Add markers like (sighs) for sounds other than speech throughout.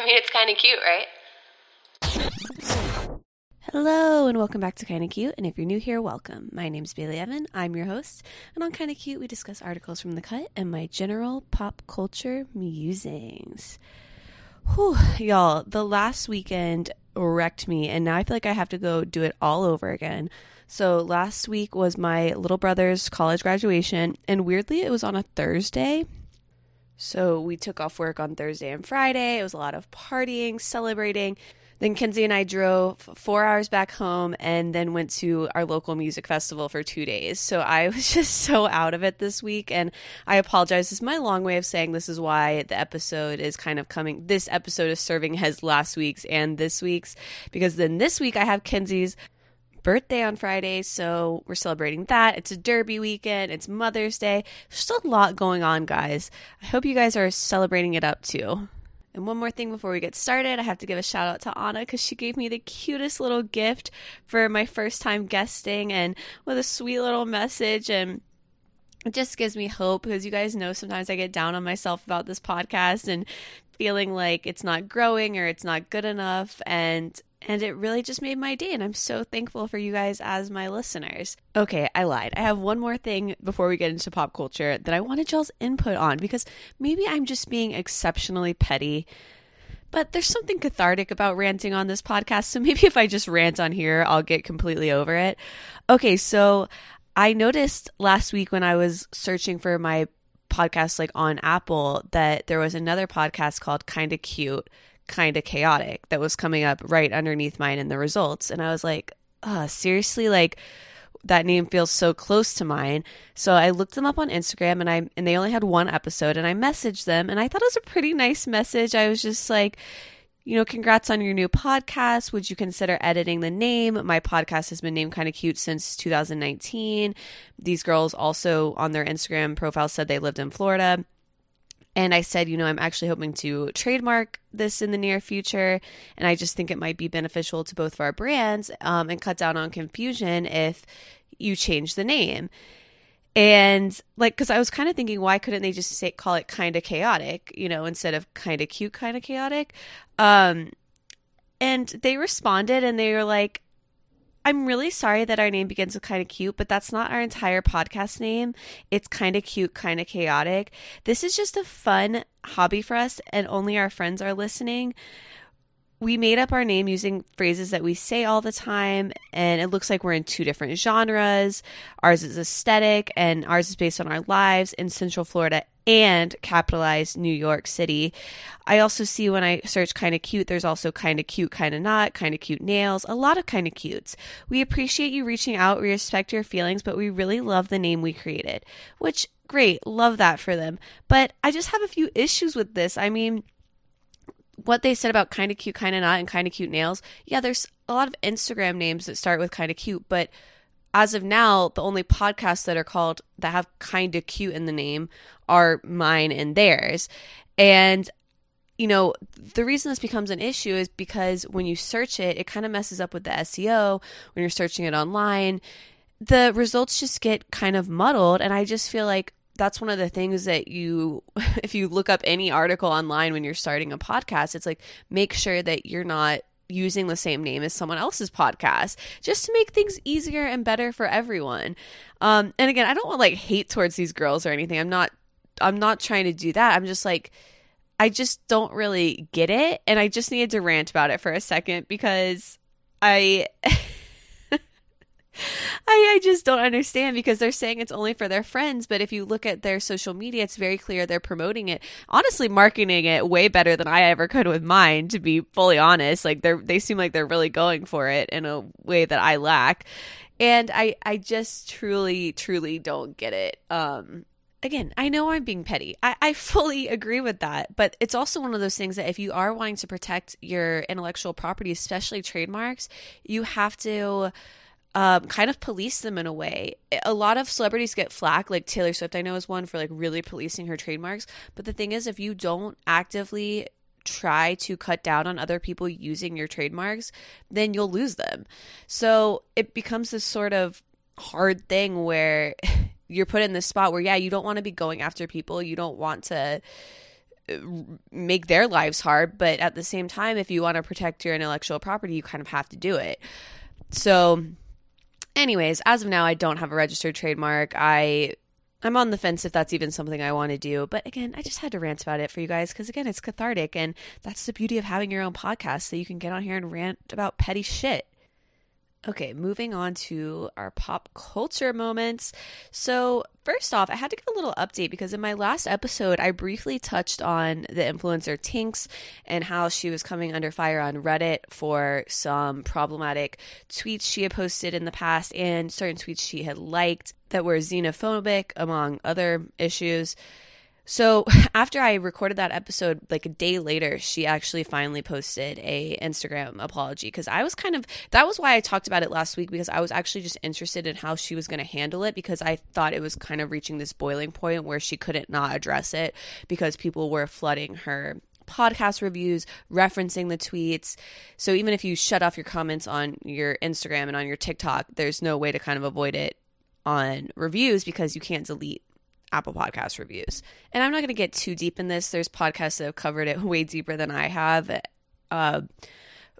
I (laughs) mean, it's kind of cute, right? Hello, and welcome back to Kinda Cute. And if you're new here, welcome. My name's Bailey Evan. I'm your host. And on Kinda Cute, we discuss articles from the cut and my general pop culture musings. Whew, y'all, the last weekend wrecked me, and now I feel like I have to go do it all over again. So last week was my little brother's college graduation, and weirdly, it was on a Thursday. So we took off work on Thursday and Friday. It was a lot of partying, celebrating. Then Kenzie and I drove four hours back home and then went to our local music festival for two days. So I (laughs) was just so out of it this week. And I apologize. This is my long way of saying this is why the episode is kind of coming. This episode is serving as last week's and this week's because then this week I have Kenzie's birthday on Friday, so we're celebrating that. It's a derby weekend, it's Mother's Day. There's still a lot going on, guys. I hope you guys are celebrating it up too. And one more thing before we get started, I have to give a shout out to Anna because she gave me the cutest little gift for my first time guesting and with a sweet little message. And it just gives me hope because you guys know sometimes I get down on myself about this podcast and feeling like it's not growing or it's not good enough. And and it really just made my day and i'm so thankful for you guys as my listeners. Okay i lied. I have one more thing before we get into pop culture that i wanted y'all's input on because maybe i'm just being exceptionally petty but there's something cathartic about ranting on this podcast so (laughs) maybe if i just rant on here i'll get completely over it. Okay so i noticed last week when i was searching for my podcast like on apple that there was another podcast called kinda cute kind of chaotic that was coming up right underneath mine in the results. And I was like, uh, seriously, like that name feels so close to mine. So I looked them up on Instagram and I and they only had one episode and I messaged them and I thought it was a pretty nice message. I was just like, you know, congrats on your new podcast. Would you consider editing the name? My podcast has been named kind of cute since 2019. These girls also on their Instagram profile said they lived in Florida. And I said, you know, I'm actually hoping to trademark this in the near future. And I just think it might be beneficial to both of our brands um, and cut down on confusion if you change the name. And like, because I was kind of thinking, why couldn't they just say, call it kind of chaotic, you know, instead of kind of cute, kind of chaotic? Um, and they responded and they were like, I'm really sorry that our name begins with kind of cute, but that's not our entire podcast name. It's kind of cute, kind of chaotic. This is just a fun hobby for us, and only our friends are listening. We made up our name using phrases that we say all the time, and it looks like we're in two different genres. Ours is aesthetic, and ours is based on our lives in Central Florida and capitalized New York City. I also see when I search kind of cute, there's also kind of cute, kind of not, kind of cute nails, a lot of kind of cutes. We appreciate you reaching out, we respect your feelings, but we really love the name we created, which great, love that for them. But I just have a few issues with this. I mean, what they said about kind of cute, kind of not, and kind of cute nails. Yeah, there's a lot of Instagram names that start with kind of cute, but as of now, the only podcasts that are called that have kind of cute in the name are mine and theirs. And you know, the reason this becomes an issue is because when you search it, it kind of messes up with the SEO when you're searching it online. The results just get kind of muddled. And I just feel like that's one of the things that you, (laughs) if you look up any article online when you're starting a podcast, it's like make sure that you're not using the same name as someone else's podcast just to make things easier and better for everyone. Um, and again, I don't want like hate towards these girls or anything. I'm not I'm not trying to do that. I'm just like I just don't really get it and I just needed to rant about it for a second because I (laughs) I, I just don't understand because they're saying it's only for their friends, but if you look at their social media, it's very clear they're promoting it. Honestly, marketing it way better than I ever could with mine, to be fully honest. Like they're they seem like they're really going for it in a way that I lack. And I I just truly, truly don't get it. Um again, I know I'm being petty. I, I fully agree with that. But it's also one of those things that if you are wanting to protect your intellectual property, especially trademarks, you have to um, kind of police them in a way. A lot of celebrities get flack, like Taylor Swift, I know is one for like really policing her trademarks. But the thing is, if you don't actively try to cut down on other people using your trademarks, then you'll lose them. So it becomes this sort of hard thing where (laughs) you're put in this spot where, yeah, you don't want to be going after people. You don't want to make their lives hard. But at the same time, if you want to protect your intellectual property, you kind of have to do it. So, anyways, as of now, I don't have a registered trademark. I I'm on the fence if that's even something I want to do. But again, I just had to rant about it for you guys because, again, it's cathartic. And that's the beauty of having your own podcast so you can get on here and rant about petty shit. Okay, moving on to our pop culture moments. So, first off, I had to get a little update because in my last episode, I briefly touched on the influencer Tinx and how she was coming under fire on Reddit for some problematic tweets she had posted in the past and certain tweets she had liked that were xenophobic, among other issues. So (laughs) after I recorded that episode, like a day later, she actually finally posted a Instagram apology because I was kind of that was why I talked about it last week because I was actually just interested in how she was going to handle it because I thought it was kind of reaching this boiling point where she couldn't not address it because people were flooding her podcast reviews, referencing the tweets. So even if you shut off your comments on your Instagram and on your TikTok, there's no way to kind of avoid it on reviews because you can't delete Apple Podcast reviews. And I'm not going to get too deep in this. There's podcasts that have covered it (laughs) way deeper than I have. Uh,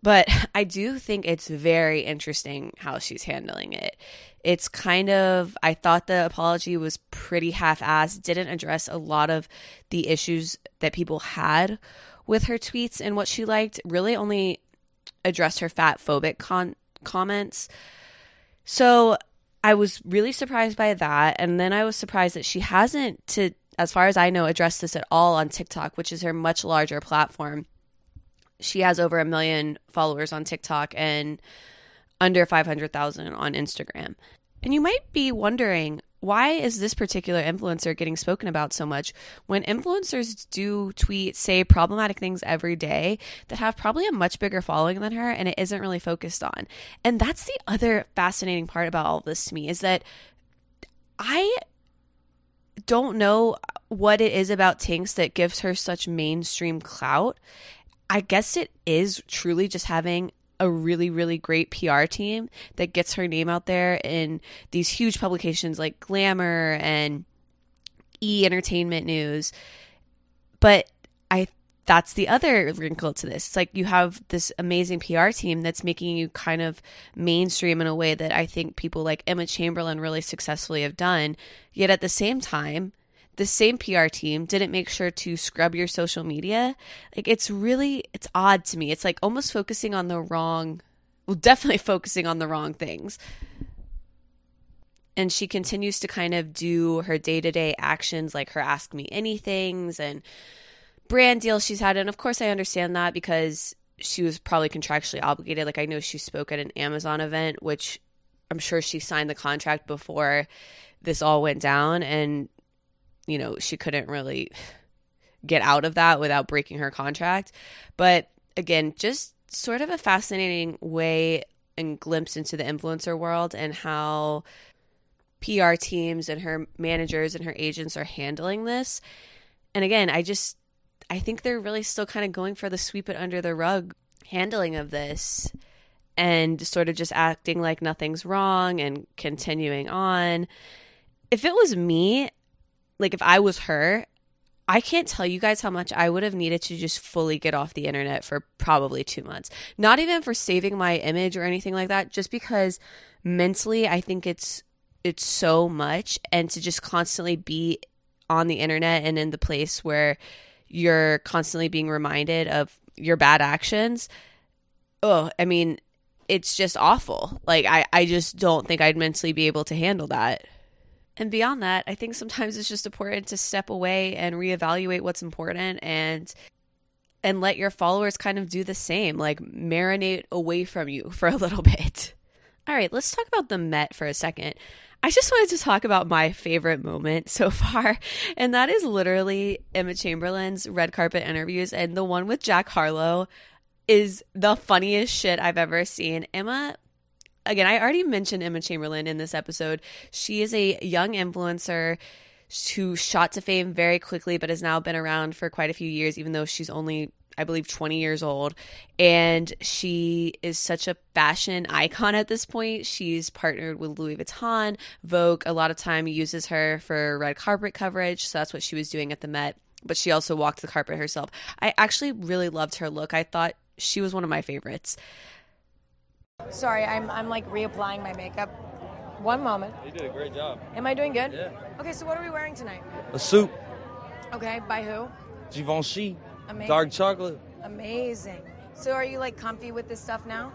but (laughs) I do think it's very interesting how she's handling it. It's kind of, I thought the apology was pretty half assed, didn't address a lot of the issues that people had with her tweets and what she liked, really only addressed her fat phobic con- comments. So I was really surprised by that. And then I was surprised that she hasn't, to as far as I know, addressed this at all on TikTok, which is her much larger platform. She has over a million followers on TikTok and under 500,000 on Instagram. And you might be wondering, why is this particular influencer getting spoken about so much when influencers do tweet, say problematic things every day that have probably a much bigger following than her and it isn't really focused on? And that's the other fascinating part about all of this to me is that I don't know what it is about Tinx that gives her such mainstream clout. I guess it is truly just having a really, really great PR team that gets her name out there in these huge publications like Glamour and E Entertainment News. But I that's the other wrinkle to this. It's like you have this amazing PR team that's making you kind of mainstream in a way that I think people like Emma Chamberlain really successfully have done. Yet at the same time, the same PR team didn't make sure to scrub your social media. Like it's really it's odd to me. It's like almost focusing on the wrong well (laughs) definitely focusing on the wrong things. And she continues to kind of do her day-to-day actions like her ask me anythings and brand deals she's had and of course I understand that because she was probably contractually obligated. Like I know she spoke at an Amazon event which I'm sure she signed the contract before this all went down and you know, she couldn't really get out of that without breaking her contract. But again, just sort of a fascinating way and glimpse into the influencer world and how PR teams and her managers and her agents are handling this. And again, I just I think they're really still kind of going for the sweep it under the rug handling of this and sort of just acting like nothing's wrong and continuing on. If it was me, like if I was her, I can't tell you guys how much I would have needed to just fully get off the internet for probably two months. Not even for saving my image or anything like that, just because mentally I think it's it's so much and to just constantly be on the internet and in the place where you're constantly being reminded of your bad actions. Oh, I mean, it's just awful. Like I, I just don't think I'd mentally be able to handle that. And beyond that, I think sometimes it's just important to step away and reevaluate what's important and and let your followers kind of do the same, like marinate away from you (laughs) for a little bit. All right, let's talk about the Met for a second. I just wanted to talk about my favorite moment so (laughs) far, and that is literally Emma Chamberlain's red carpet interviews. And the one with Jack Harlow is the funniest shit I've ever seen. Emma again, I already mentioned Emma Chamberlain in this episode. She is a young influencer who shot to fame very quickly, but has now been around for quite a few years, even though she's only, I believe, 20 years old. And she is such a fashion icon at this point. She's partnered with Louis Vuitton. Vogue, a lot of time, uses her for red carpet coverage. So that's what she was doing at the Met but she also walked the carpet herself. I actually really loved her look. I thought she was one of my favorites. Sorry, I'm, I'm like reapplying my makeup. One moment. You did a great job. Am I doing good? Yeah. Okay, so what are we wearing tonight? A suit, Okay, by who? Givenchy, Amazing. dark chocolate. Amazing. So are you like comfy with this stuff now?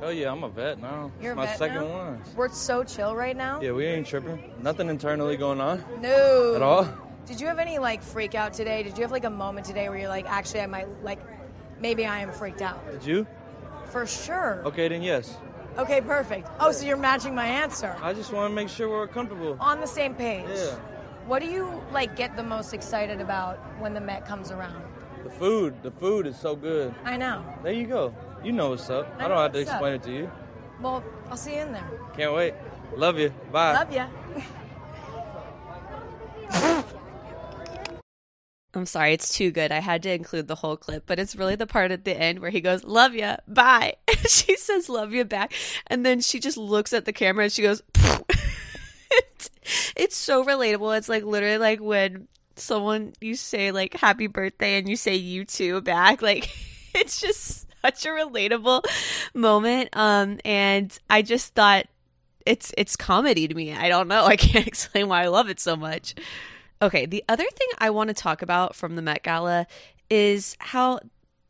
Hell yeah, I'm a vet now. You're it's a my second now? one. We're so chill right now. Yeah, we ain't tripping. Nothing internally going on No. at all. Did you have any like freak out today? Did you have like a moment today where you're like, actually, I might like, maybe I am freaked out? Did you? For sure. Okay, then yes. Okay, perfect. Oh, so you're matching my answer. I just want to make sure we're comfortable. On the same page. Yeah. What do you like get the most excited about when the Met comes around? The food, the food is so good. I know. There you go. You know what's up. I I, don't have to what's up. explain it to you. Well, I'll see you in there. Can't wait. Love you. Bye. Love ya. I'm sorry, it's too good. I had to include the whole clip, but it's really the part at the end where he goes, "Love ya, bye." (laughs) she says, "Love you back," and then she just looks at the camera and she goes, (laughs) it's, "It's so relatable." It's like literally like when someone you say like "Happy birthday" and you say "You too" back. (laughs) Like it's just such a relatable moment. Um, and I just thought it's it's comedy to me. I don't know. I can't explain why I love it so much. Okay, the other thing I want to talk about from the Met Gala is how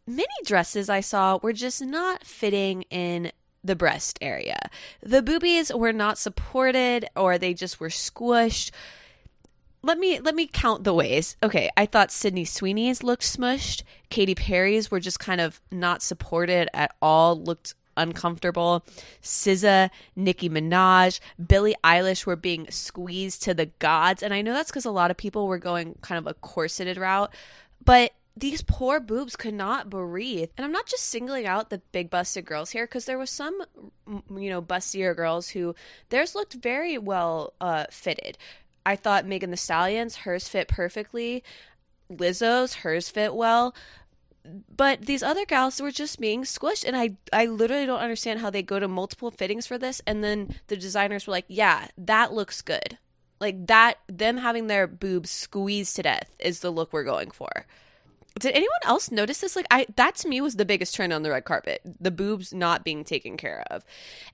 many dresses I saw were just not fitting in the breast area. The boobies were not supported or they just were squished. Let me let me count the ways. Okay, I thought Sydney Sweeney's looked smushed. Katy Perry's were just kind of not supported at all, looked uncomfortable. SZA, Nicki Minaj, Billie Eilish were being squeezed to the gods. And I know that's because a lot of people were going kind of a corseted route, but these poor boobs could not breathe. And I'm not just singling out the big busted girls here because there was some, you know, bustier girls who theirs looked very well uh, fitted. I thought Megan Thee Stallion's, hers fit perfectly. Lizzo's, hers fit well but these other gals were just being squished and i i literally don't understand how they go to multiple fittings for this and then the designers were like yeah that looks good. Like that them having their boobs squeezed to death is the look we're going for did anyone else notice this? Like i that to me was the biggest trend on the red carpet the boobs not being taken care of.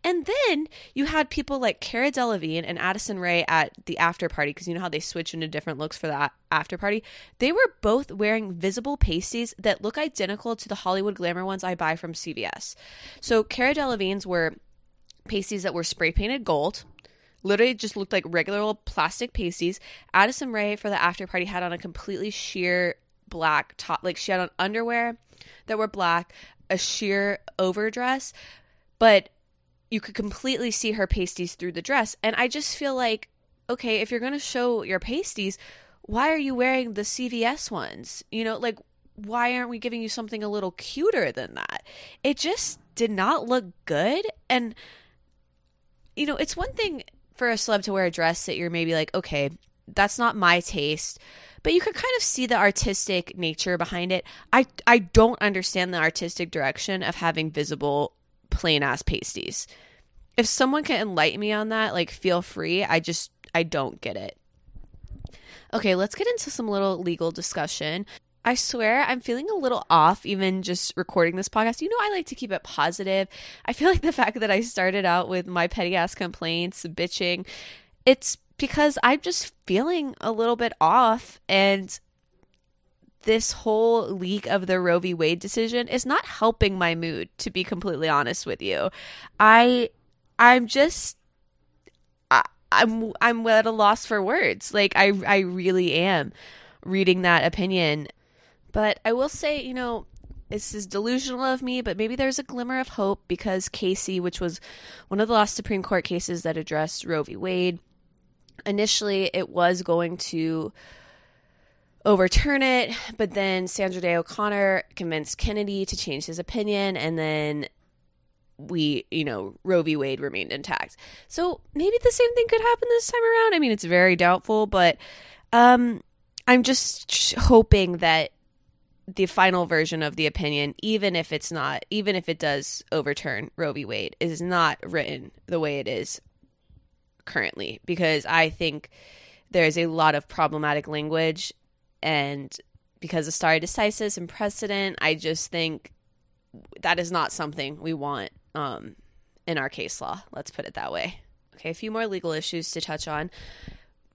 And then you had people like cara delevingne and addison rae at the after party because you know how they switch into different looks for that after party? They were both wearing visible pasties that look identical to the hollywood glamour ones i buy from cvs so cara delevingne's were pasties that were spray painted gold literally just looked like regular old plastic pasties. Addison rae for the after party had on a completely sheer black top like she had on underwear that were black a sheer overdress but you could completely see her pasties through the dress. And i just feel like okay if you're going to show your pasties why are you wearing the cvs ones? You know like why aren't we giving you something a little cuter than that? It just did not look good. And you know it's one thing for a celeb to wear a dress that you're maybe like okay that's not my taste but you could kind of see the artistic nature behind it. I I don't understand the artistic direction of having visible plain ass pasties. If someone can enlighten me on that, like feel free. I just I don't get it. Okay, let's get into some little legal discussion. I swear I'm feeling a little off even just recording this podcast. You know, I like to keep it positive. I feel like the fact that I started out with my petty ass complaints, bitching, it's because I'm just feeling a little bit off and this whole leak of the Roe v. Wade decision is not helping my mood to be completely honest with you. I I'm just I, I'm I'm at a loss for words. Like I I really am reading that opinion. But I will say, you know, this is delusional of me, but maybe there's a glimmer of hope because Casey, which was one of the last Supreme Court cases that addressed Roe v. Wade, initially it was going to overturn it, but then Sandra Day O'Connor convinced Kennedy to change his opinion, and then we, you know, Roe v. Wade remained intact. So maybe the same thing could happen this time around. I mean, it's very doubtful, but um, I'm just hoping that the final version of the opinion, even if it's not, even if it does overturn Roe v. Wade, is not written the way it is currently because I think there's a lot of problematic language and because of stare decisis and precedent, I just think that is not something we want um, in our case law. Let's put it that way. Okay, a few more legal issues to touch on.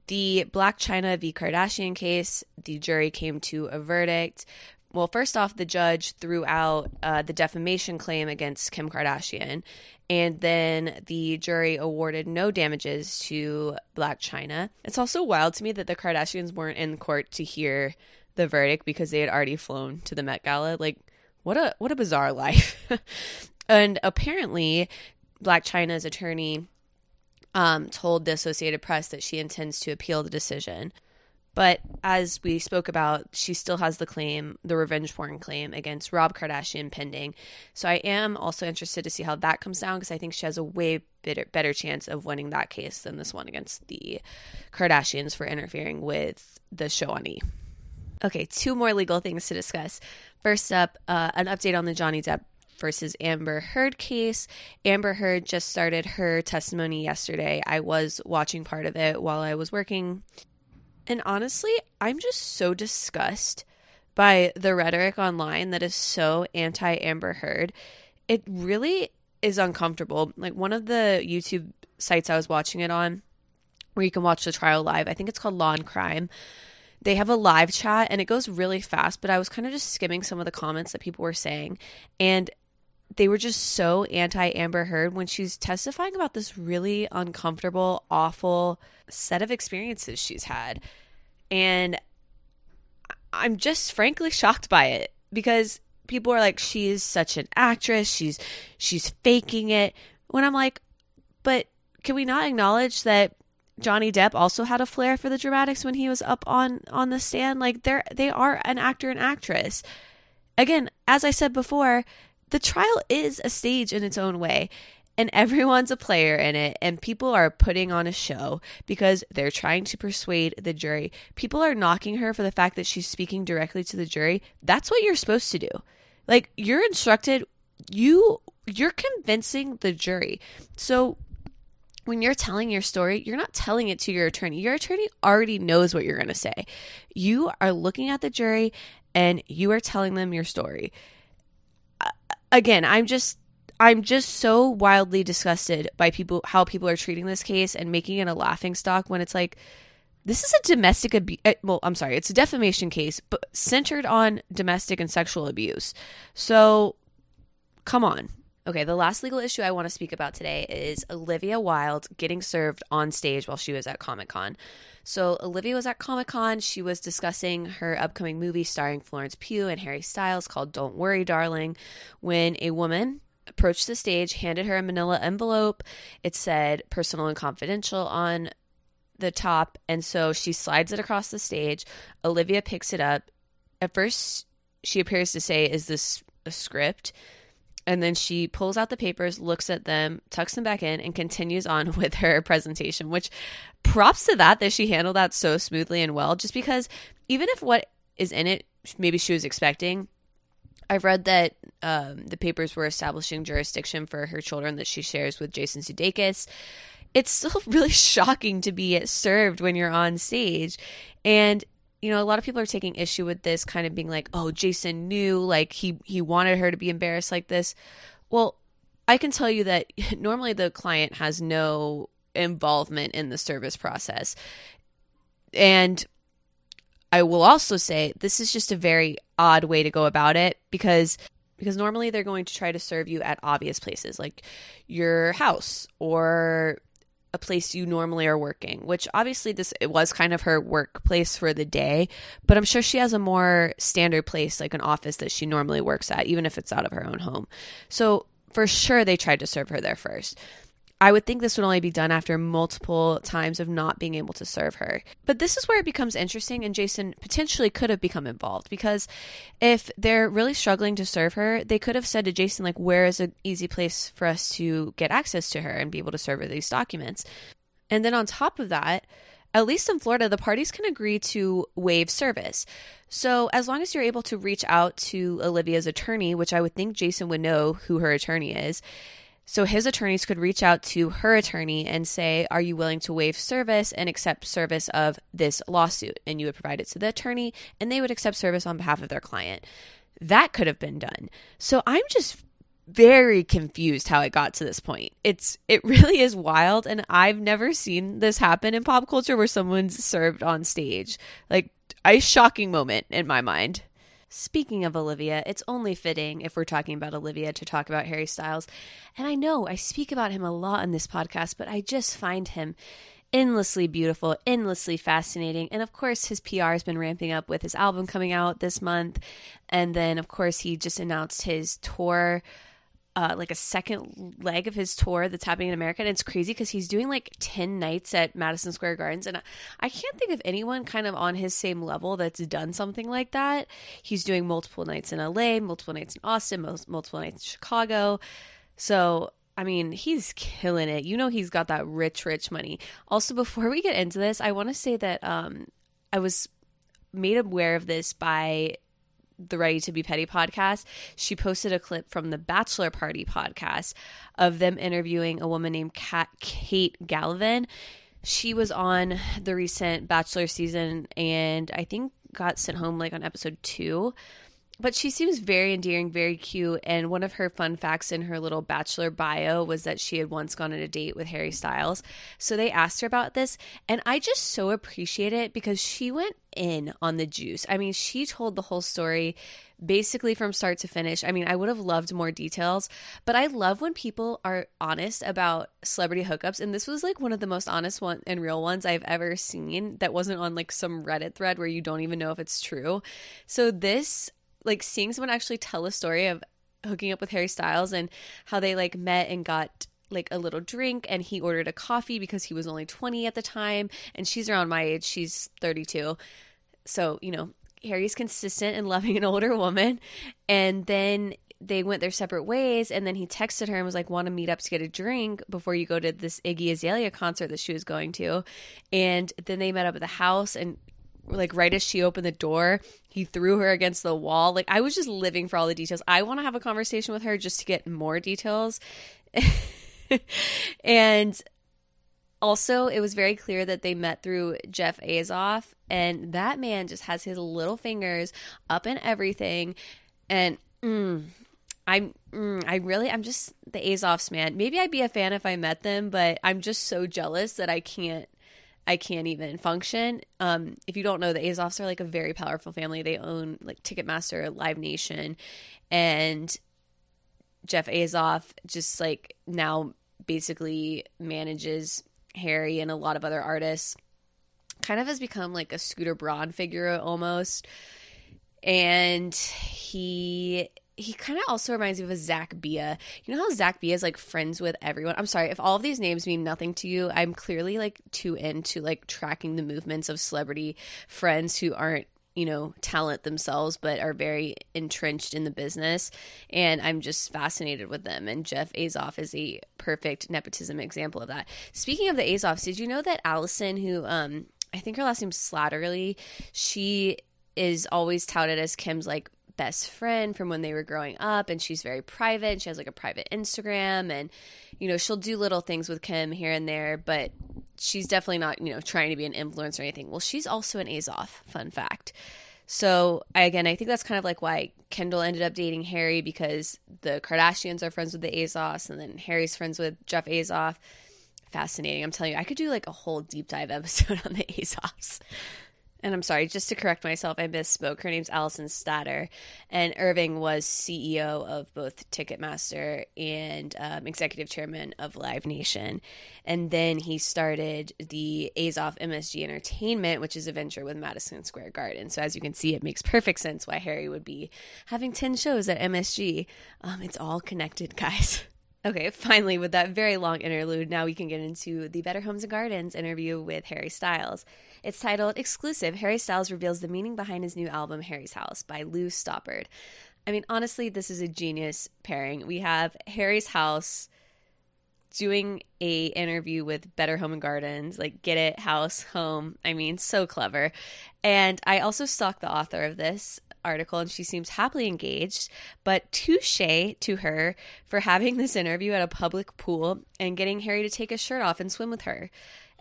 The Blac Chyna v. Kardashian case, the jury came to a verdict. Well, first off, the judge threw out uh, the defamation claim against Kim Kardashian, and then the jury awarded no damages to Blac Chyna. It's also wild to me that the Kardashians weren't in court to hear the verdict because they had already flown to the Met Gala. Like, what a what a bizarre (laughs) life. and apparently, Blac Chyna's attorney um, told the Associated Press that she intends to appeal the decision. But as we spoke about, she still has the claim, the revenge porn claim against Rob Kardashian pending. So I am also interested to see how that comes down because I think she has a way better, better chance of winning that case than this one against the Kardashians for interfering with the show on E. Okay, two more legal things to discuss. First up, uh, an update on the Johnny Depp versus Amber Heard case. Amber Heard just started her testimony yesterday. I was watching part of it while I was working. And honestly, I'm just so disgusted by the rhetoric online that is so anti Amber Heard. It really is uncomfortable. Like one of the YouTube sites I was watching it on, where you can watch the trial live, I think it's called Law and Crime they have a live chat and it goes really fast, but I was kind of just skimming some of the comments that people were saying. And they were just so anti Amber Heard when she's testifying about this really uncomfortable, awful set of experiences she's had. And I'm just frankly shocked by it because people are like she's such an actress, she's she's faking it. When I'm like, but can we not acknowledge that Johnny Depp also had a flair for the dramatics when he was up on on the stand. Like they're they are an actor and actress. Again, as I said before, the trial is a stage in its own way. And everyone's a player in it, and people are putting on a show because they're trying to persuade the jury. People are knocking her for the fact that she's speaking directly to the jury. That's what you're supposed to do. Like, you're instructed, you you're convincing the jury. So when you're telling your story, you're not telling it to your attorney. Your attorney already knows what you're going to say. You are looking at the jury and you are telling them your story. Again, I'm just I'm just so wildly disgusted by people how people are treating this case and making it a laughing stock when it's like this is a domestic abuse. Eh, well, I'm sorry, it's a defamation case, but centered on domestic and sexual abuse. So, come on. Okay, the last legal issue I want to speak about today is Olivia Wilde getting served on stage while she was at Comic Con. So, Olivia was at Comic Con. She was discussing her upcoming movie starring Florence Pugh and Harry Styles called Don't Worry, Darling, when a woman approached the stage, handed her a manila envelope. It said personal and confidential on the top. And so she slides it across the stage. Olivia picks it up. At first, she appears to say, Is this a script? And then she pulls out the papers, looks at them, tucks them back in, and continues on (laughs) with her presentation, which props to that that she handled that so smoothly and well, just because even if what is in it, maybe she was expecting, I've read that um, the papers were establishing jurisdiction for her children that she shares with Jason Sudeikis. It's (laughs) still really shocking to be served when you're on stage. And you know, a lot of people are taking issue with this kind of being like, "Oh, Jason knew like he he wanted her to be embarrassed like this." Well, I can tell you that (laughs) normally the client has no involvement in the service process. And I will also say this is just a very odd way to go about it because because normally they're going to try to serve you at obvious places like your house or a place you normally are working, which obviously this it was kind of her workplace for the day, but I'm sure she has a more standard place like an office that she normally works at, even if it's out of her own home. So for sure they tried to serve her there first. I would think this would only be done after multiple times of not being able to serve her. But this is where it becomes interesting, and Jason potentially could have become involved because if they're really struggling to serve her, they could have said to Jason, like, where is an easy place for us to get access to her and be able to serve her these documents? And then on top of that, at least in Florida, the parties can agree to waive service. So, as long as you're able to reach out to Olivia's attorney, which I would think Jason would know who her attorney is, So his attorneys could reach out to her attorney and say, Are you willing to waive service and accept service of this lawsuit? And you would provide it to the attorney, and they would accept service on behalf of their client. That could have been done. So I'm just very confused how it got to this point. It's it really is wild and I've never seen this happen in pop culture where someone's served on stage. Like a shocking moment in my mind. Speaking of Olivia, it's only fitting if we're talking about Olivia to talk about Harry Styles. And I know I speak about him a lot in this podcast, but I just find him endlessly beautiful, endlessly fascinating. And of course, his PR has been ramping up with his album coming out this month. And then, of course, he just announced his tour uh, like a second leg of his tour that's happening in America. And it's crazy because he's doing like 10 nights at Madison Square Gardens. And I can't think of anyone kind of on his same level that's done something like that. He's doing multiple nights in LA, multiple nights in Austin, multiple nights in Chicago. So, I mean, he's killing it. You know, he's got that rich, rich money. Also, before we get into this, I want to say that um, I was made aware of this by the Ready to Be Petty podcast, she posted a clip from the Bachelor Party podcast of them interviewing a woman named Kat, Kate Galvin. She was on the recent Bachelor season and I think got sent home like on episode two but she seems very endearing, very cute. And one of her fun facts in her little bachelor bio was that she had once gone on a date with Harry Styles. So they asked her about this. And I just so appreciate it because she went in on the juice. I mean, she told the whole story basically from start to finish. I mean, I would have loved more details, but I love when people are honest about celebrity hookups. And this was like one of the most honest one and real ones I've ever seen that wasn't on like some Reddit thread where you don't even know if it's true. So this like seeing someone actually tell a story of hooking up with Harry Styles and how they like met and got like a little drink and he ordered a coffee because he was only 20 at the time and she's around my age she's 32 so you know harry's consistent in (laughs) loving an older woman. And then they went their separate ways and then he texted her and was like want to meet up to get a drink before you go to this iggy azalea concert that she was going to? And then they met up at the house and like right as she opened the door, he threw her against the wall. Like I was just living for all the details. I want to have a conversation with her just to get more details. (laughs) and also, it was very clear that they met through Jeff Azoff, and that man just has his little fingers up in everything. And mm, I'm, mm, I really, I'm just the Azoffs, man. Maybe I'd be a fan if I met them, but I'm just so jealous that I can't I can't even function. Um, if you don't know, the Azoffs are like a very powerful family. They own like Ticketmaster, Live Nation, and Jeff Azoff just like now basically manages Harry and a lot of other artists. Kind of has become like a Scooter Braun figure almost. And he he kind of also reminds me of a Zach Bia. You know how Zach Bia is like friends with everyone? I'm sorry if all of these names mean nothing to you. I'm clearly like too into like tracking the movements of celebrity friends who aren't you know talent themselves but are very entrenched in the business and i'm just fascinated with them and jeff azoff is a perfect nepotism example of that speaking of the azoffs did you know that allison who um i think her last name's slattery she is always touted as kim's like best friend from when they were growing up and she's very private she has like a private instagram and you know she'll do little things with kim here and there but she's definitely not you know trying to be an influencer or anything. Well she's also an azoff fun fact. So again i think that's kind of like why kendall ended up dating harry because the kardashians are friends with the azoffs and then harry's friends with jeff azoff fascinating. I'm telling you i could do like a whole deep dive (laughs) episode on the azoffs and I'm sorry, just to correct myself, I misspoke. Her name's Allison Statter, and Irving was CEO of both Ticketmaster and um, executive chairman of Live Nation. And then he started the Azoff MSG Entertainment, which is a venture with Madison Square Garden. So as you can see, it makes perfect sense why Harry would be having 10 shows at MSG. Um, it's all connected, (laughs) guys. Okay, finally, with that very long interlude, now we can get into the Better Homes and Gardens interview with Harry Styles. It's titled Exclusive Harry Styles Reveals the Meaning Behind His New Album, Harry's House, by Lou Stoppard. I mean, honestly, this is a genius pairing. We have Harry's House doing a interview with Better Home and Gardens, like get it, house, home. I mean, so clever. And I also stalked the author of this article and she seems happily engaged, but touche to her for having this interview at a public pool and getting Harry to take his shirt off and swim with her.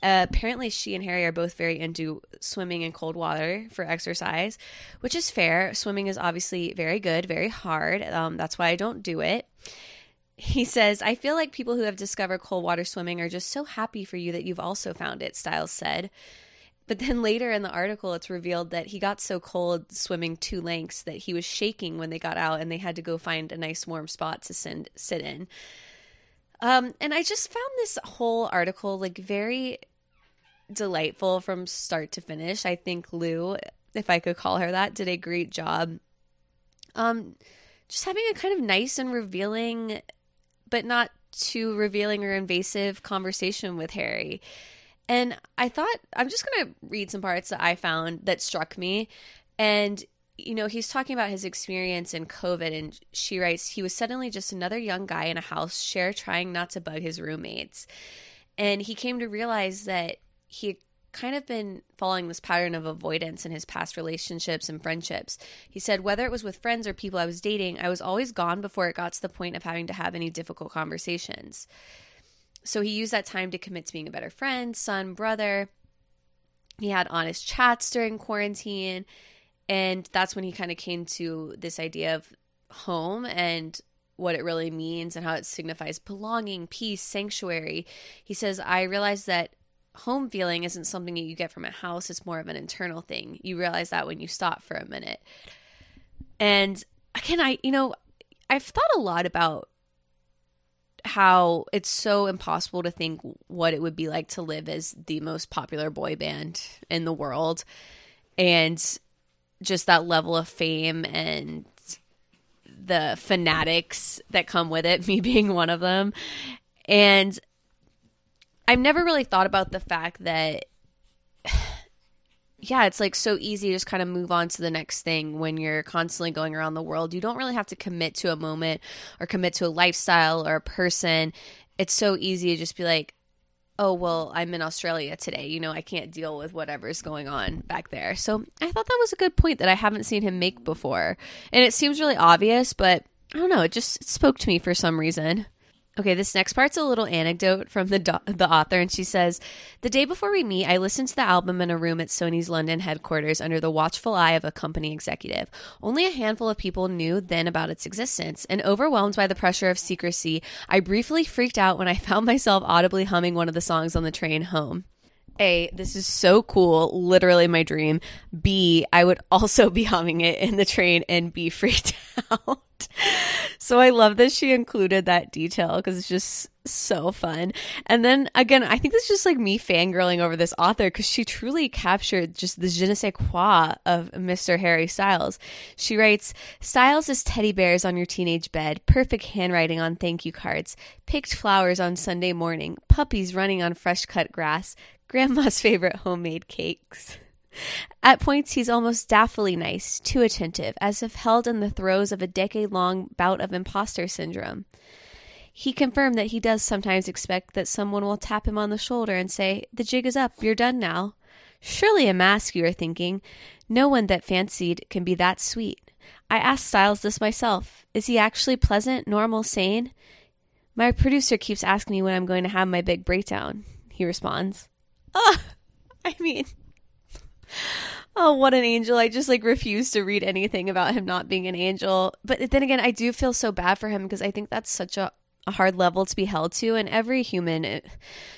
Uh, apparently, she and Harry are both very into swimming in cold water for exercise, which is fair. Swimming is obviously very good, very hard. Um, that's why I don't do it. He says, I feel like people who have discovered cold water swimming are just so happy for you that you've also found it, Styles said. But then later in the article, it's revealed that he got so cold swimming two lengths that he was shaking when they got out and they had to go find a nice warm spot to send, sit in. Um, and I just found this whole article like very delightful from start to finish. I think Lou, if I could call her that, did a great job. Um, just having a kind of nice and revealing, but not too revealing or invasive conversation with Harry. And I thought, I'm just going to read some parts that I found that struck me. And, you know, he's talking about his experience in COVID. And she writes, he was suddenly just another young guy in a house share trying not to bug his roommates. And he came to realize that he had kind of been following this pattern of avoidance in his past relationships and friendships. He said, whether it was with friends or people I was dating, I was always gone before it got to the point of having to have any difficult conversations. So he used that time to commit to being a better friend, son, brother. He had honest chats during quarantine. And that's when he kind of came to this idea of home and what it really means and how it signifies belonging, peace, sanctuary. He says, I realized that home feeling isn't something that you get from a house, it's more of an internal thing. You realize that when you stop for a minute. And again, I, you know, I've thought a lot about how it's so impossible to think what it would be like to live as the most popular boy band in the world. And just that level of fame and the fanatics that come with it (laughs) me being one of them. And i've never really thought about the fact that yeah, it's like so easy to just kind of move on to the next thing when you're constantly going around the world. You don't really have to commit to a moment or commit to a lifestyle or a person. It's so easy to just be like, oh, well, I'm in Australia today. You know, I can't deal with whatever's going on back there. So I thought that was a good point that I haven't seen him make before. And it seems really obvious, but I don't know. It just spoke to me for some reason. Okay, this next part's a little anecdote from the do- the author, and she says, "The day before we meet, I listened to the album in a room at Sony's London headquarters under the watchful eye of a company executive. Only a handful of people knew then about its existence, and overwhelmed by the pressure of secrecy, I briefly freaked out when I (laughs) found myself audibly humming one of the songs on the train home." A, this is so cool, literally my dream. B, I would (laughs) also be humming it in the train and be freaked (laughs) out. (laughs) so I love that she included that detail because it's just so fun. And then again, I think this is just like me fangirling over this author because she truly captured just the je ne sais quoi of Mr. Harry Styles. She writes Styles is teddy bears on your teenage bed, perfect handwriting on thank you cards, picked flowers on Sunday morning, puppies running on fresh cut grass, grandma's (laughs) favorite homemade cakes. At points, he's almost daffily nice, too attentive, as if held in the throes of a decade long bout of imposter syndrome. He confirmed that he does sometimes expect that someone will tap him on the shoulder and say, The jig is up, you're done now. Surely a mask, you are thinking. No one that fancied can be that sweet. I asked Styles this myself. Is he actually pleasant, normal, sane? My producer keeps asking me when I'm going to have my big breakdown, he responds. (laughs) Oh, I mean, (laughs) oh, what an angel. I just like refuse to read anything about him not being an angel. But then again, I do feel so bad for him because I think that's such a, a hard level to be held to. And every human eh,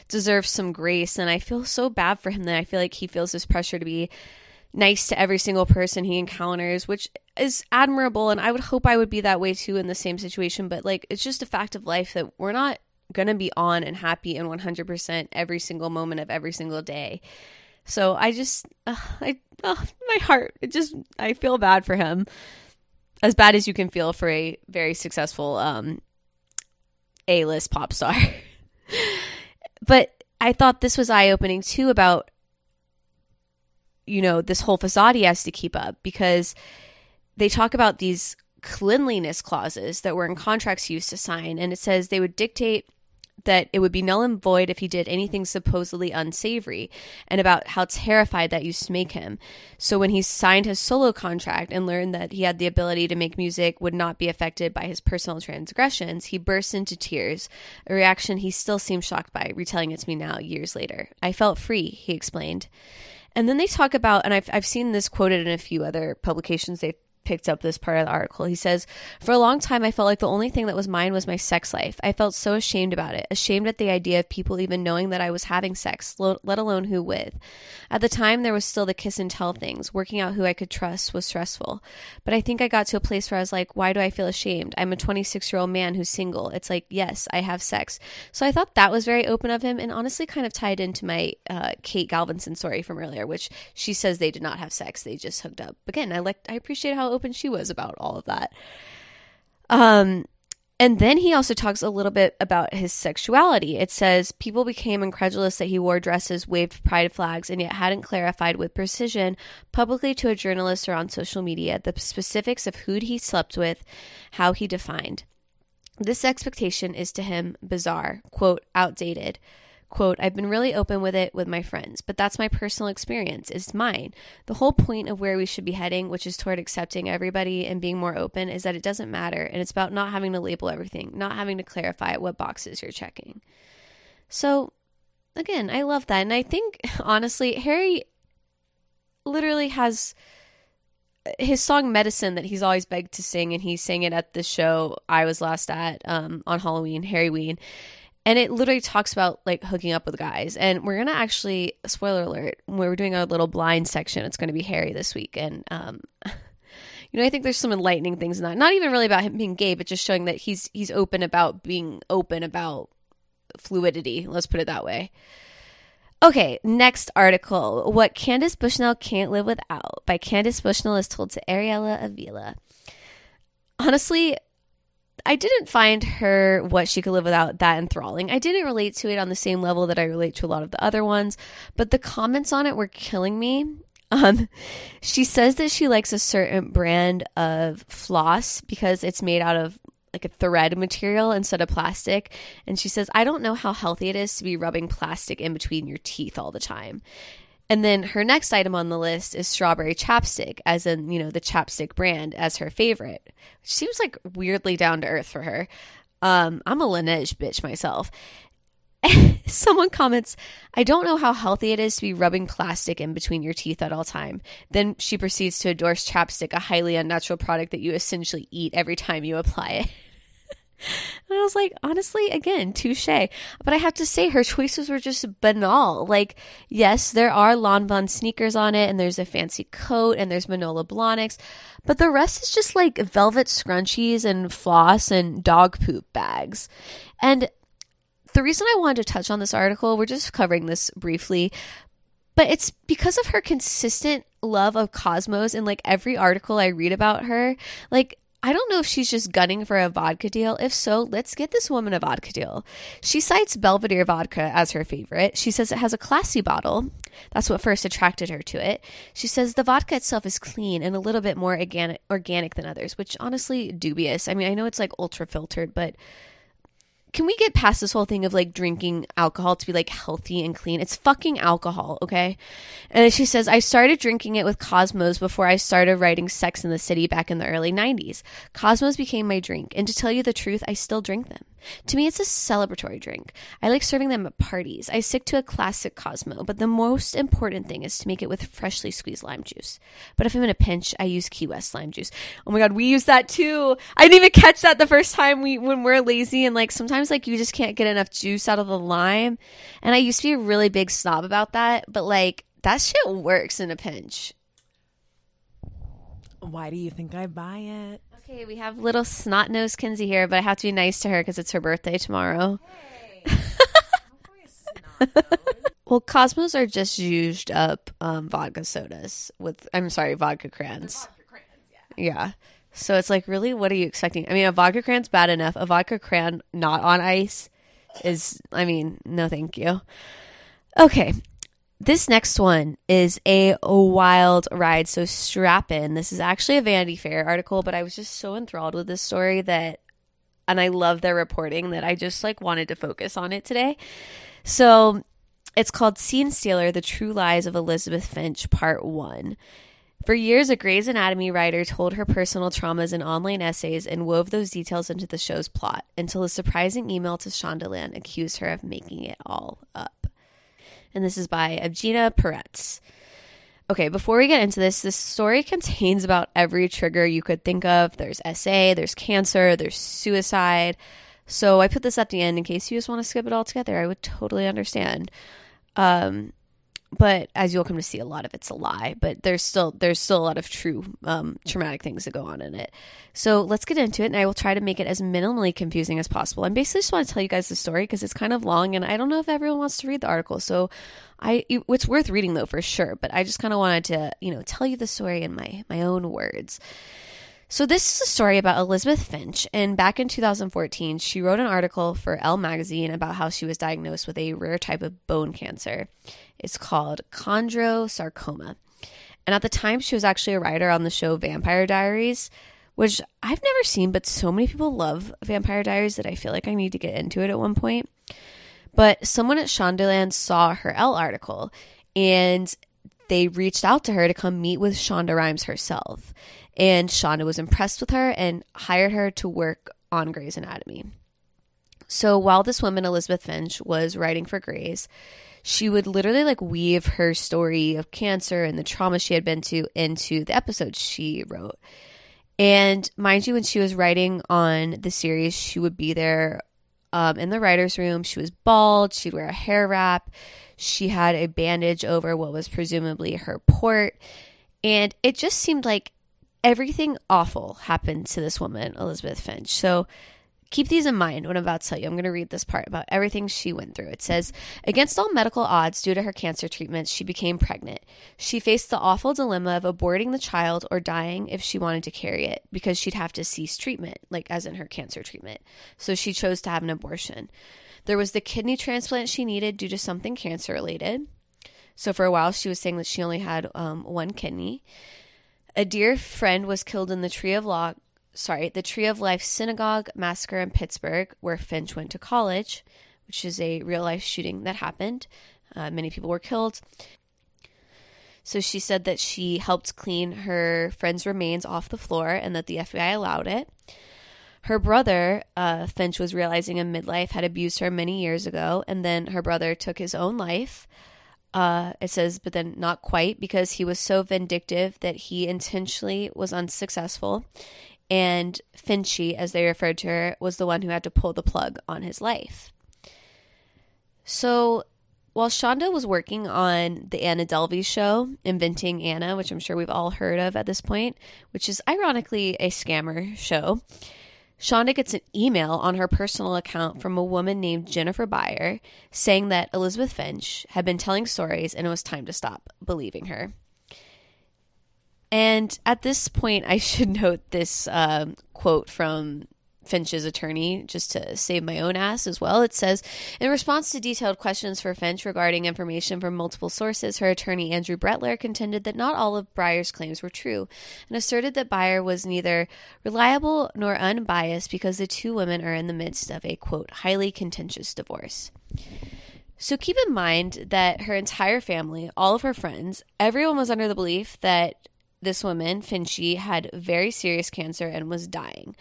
deserves some grace. And I feel so bad for him that I feel like he feels this pressure to be nice to every single person he encounters, which is admirable. And I would hope I would be that way too in the same situation. But like, it's just a fact of life that we're not going to be on and happy and 100% every single moment of every single day. So I just, uh, I, oh, my heart, it just, I feel bad for him. As bad as you can feel for a very successful um, A list pop star. (laughs) but I thought this was eye opening too about, you know, this whole facade he has to keep up because they talk about these cleanliness clauses that were in contracts he used to sign. And it says they would dictate that it would be null and void if he did anything supposedly unsavory, and about how terrified that used to make him. So when he signed his solo contract and learned that he had the ability to make music would not be affected by his personal transgressions, he burst into tears, a reaction he still seems shocked by, retelling it to me now years later. I felt free, he explained. And then they talk about, and I've, I've seen this quoted in a few other publications they've picked up this part of the article. He says, For a long time, I felt like the only thing that was mine was my sex life. I felt so ashamed about it, ashamed at the idea of people even knowing that I was having sex, let alone who with. At the time, there was still the kiss and tell things. Working out who I could trust was stressful. But I think I got to a place where I was like, Why do I feel ashamed? I'm a 26 year old man who's single. It's like, yes, I have sex. So I thought that was very open of him and honestly kind of tied into my uh, Kate Galvinson story from earlier, which she says they did not have sex. They just hooked up. Again, I like, I appreciate how open she was about all of that. Um, and then he also talks a little bit about his sexuality. It says people became incredulous that he wore dresses, waved pride flags, and yet hadn't clarified with precision publicly to a journalist or on social media the specifics of who he slept with, how he defined. This expectation is to him bizarre, quote, outdated. Quote, I've been really open with it with my friends, but that's my personal experience. It's mine. The whole point of where we should be heading, which is toward accepting everybody and being more open, is that it doesn't matter. And it's about not having to label everything, not having to clarify what boxes you're checking. So, again, I love that. And I think, (laughs) honestly, Harry literally has his song medicine that he's always begged to sing and he sang it at the show i was last at um, on halloween harryween and it literally talks about like hooking up with guys. And we're gonna actually spoiler alert we're doing our little blind section. It's gonna be harry this week. And um (laughs) you know i think there's some enlightening things in that. Not even really about him being gay but just showing that he's he's open about being open about fluidity. Let's put it that way. Okay next article. What candace bushnell can't live without by candace bushnell is told to ariella avila. Honestly I didn't find her what she could live without that enthralling. I didn't relate to it on the same level that I relate to a lot of the other ones, but the comments on it were killing me. Um, she says that she likes a certain brand of floss because it's made out of like a thread material instead of plastic. And she says, I don't know how healthy it is to be rubbing plastic in between your teeth all the time. And then her next item on the list is strawberry chapstick, as in, you know, the chapstick brand as her favorite, which seems like weirdly down to earth for her. Um, I'm a Laneige bitch myself. (laughs) Someone comments, I don't know how healthy it is to be rubbing plastic in between your teeth at all time. Then she proceeds to endorse chapstick, a highly unnatural product that you essentially eat every time you apply it. (laughs) (laughs) And I was like, honestly, again, touche. But I have to say, her choices were just banal. Like, yes, there are Lanvin sneakers on it, and there's a fancy coat, and there's Manolo Blahniks, but the rest is just like velvet scrunchies and floss and dog poop bags. And the reason I wanted to touch on this article, we're just covering this briefly, but it's because of her consistent love of Cosmos in like every article I read about her. Like, I don't know if she's just gunning for a vodka deal. If so, let's get this woman a vodka deal. She cites Belvedere vodka as her favorite. She says it has a classy bottle. That's what first attracted her to it. She says the vodka itself is clean and a little bit more organic, than others, which honestly dubious. I mean, I know it's like ultra filtered, but can we get past this whole thing of like drinking alcohol to be like healthy and clean? It's fucking alcohol, okay? And she says, I started drinking it with Cosmos before I started writing Sex in the City back in the early 90s. Cosmos became my drink, and to tell you the truth, I still drink them. To me, it's a celebratory drink. I like serving them at parties. I stick to a classic Cosmo, but the most important thing is to make it with freshly squeezed lime juice. But if I'm in a pinch, I use Key West lime juice. Oh my god, we use that too. I didn't even catch that the first time we when we're lazy and like sometimes like you just can't get enough juice out of the lime. And I used to be a really big snob about that, but like that shit works in a pinch. Why do you think I buy it? Okay, we have little snot nosed Kenzie here, but I have to be nice to her because it's her birthday tomorrow. (laughs) well, Cosmos are just used up um, vodka sodas with, I'm sorry, vodka crayons. yeah. yeah. So it's like, really, what are you expecting? I mean, a vodka crayan's bad enough. A vodka crayon not on ice is, I mean, no thank you. Okay, this next one is a, wild ride, so strap in. This is actually a Vanity Fair article, but I was just so enthralled with this story that and I love their reporting that I just like wanted to focus on it today. So it's called Scene Stealer: The True Lies of Elizabeth Finch, Part One. For years, a Grey's Anatomy writer told her personal traumas in online essays and wove those details into the show's plot until a surprising email to Shondaland accused her of making it all up. And this is by Evgenia Peretz. Okay, before we get into this, this story (laughs) contains about every trigger you could think of. There's SA, there's cancer, there's suicide. So I put this at the end in case you just want to skip it all together. I would totally understand. Um, but as you'll come to see, a lot of it's a lie. But there's still there's still a lot of true um, traumatic things that go on in it. So let's get into it, and I will try to make it as minimally confusing as possible. I basically just want to tell you guys the story because it's kind of long, and I don't know if everyone wants to read the article. So I it's worth reading though for sure. But I just kind of wanted to you know tell you the story in my my own words. So, this is a story about Elizabeth Finch, and back in 2014, she wrote an article for Elle magazine about how she was diagnosed with a rare type of bone cancer. It's called chondrosarcoma. And at the time, she was actually a writer on the show Vampire Diaries, which I've never seen, but so many people love Vampire Diaries that I feel like I need to get into it at one point. But someone at Shondaland saw her Elle article, and they reached out to her to come meet with Shonda Rhimes herself. And Shonda was impressed with her and hired her to work on Grey's Anatomy. So while this woman, Elizabeth Finch, was writing for Grey's, she would literally like weave her story of cancer and the trauma she had been to into the episodes she wrote. And mind you, when she was writing on the series, she would be there um, in the writer's room. She was bald. She'd wear a hair wrap. She had a bandage over what was presumably her port. And it just seemed like everything awful happened to this woman, Elizabeth Finch. So keep these in mind when I'm about to tell you. I'm going to read this part about everything she went through. It says, Against all medical odds, due to her cancer treatments, she became pregnant. She faced the awful dilemma of aborting the child or dying if she wanted to carry it because she'd have to cease treatment, like as in her cancer treatment. So she chose to have an abortion. There was the kidney transplant she needed due to something cancer related. So for a while, she was saying that she only had um, one kidney. A dear friend was killed in the Tree of Law, sorry, the Tree of Life Synagogue massacre in Pittsburgh, where Finch went to college, which is a real life shooting that happened. Uh, many people were killed. So she said that she helped clean her friend's remains off the floor and that the FBI allowed it. Her brother, uh, Finch, was realizing in midlife had abused her many years ago, and then her brother took his own life. Uh, it says, but then not quite because he was so vindictive that he intentionally was unsuccessful. And Finchy, as they referred to her, was the one who had to pull the plug on his life. So while Shonda was working on the Anna Delvey show, Inventing Anna, which I'm sure we've all heard of at this point, which is ironically a scammer show, Shonda gets an email on her personal account from a woman named Jennifer Beyer saying that Elizabeth Finch had been telling stories and it was time to stop believing her. And at this point, I should (laughs) note this um, quote from Finch's attorney, just to save my own ass as well. It says In response to detailed questions for Finch regarding information from multiple sources, her attorney Andrew Brettler contended that not all of Beyer's claims were true and asserted that Beyer was neither reliable nor unbiased because the two women are in the midst of a quote, highly contentious divorce. So keep in mind that her entire family, all of her friends, everyone was under the belief that this woman, Finchy, had very serious cancer and was dying.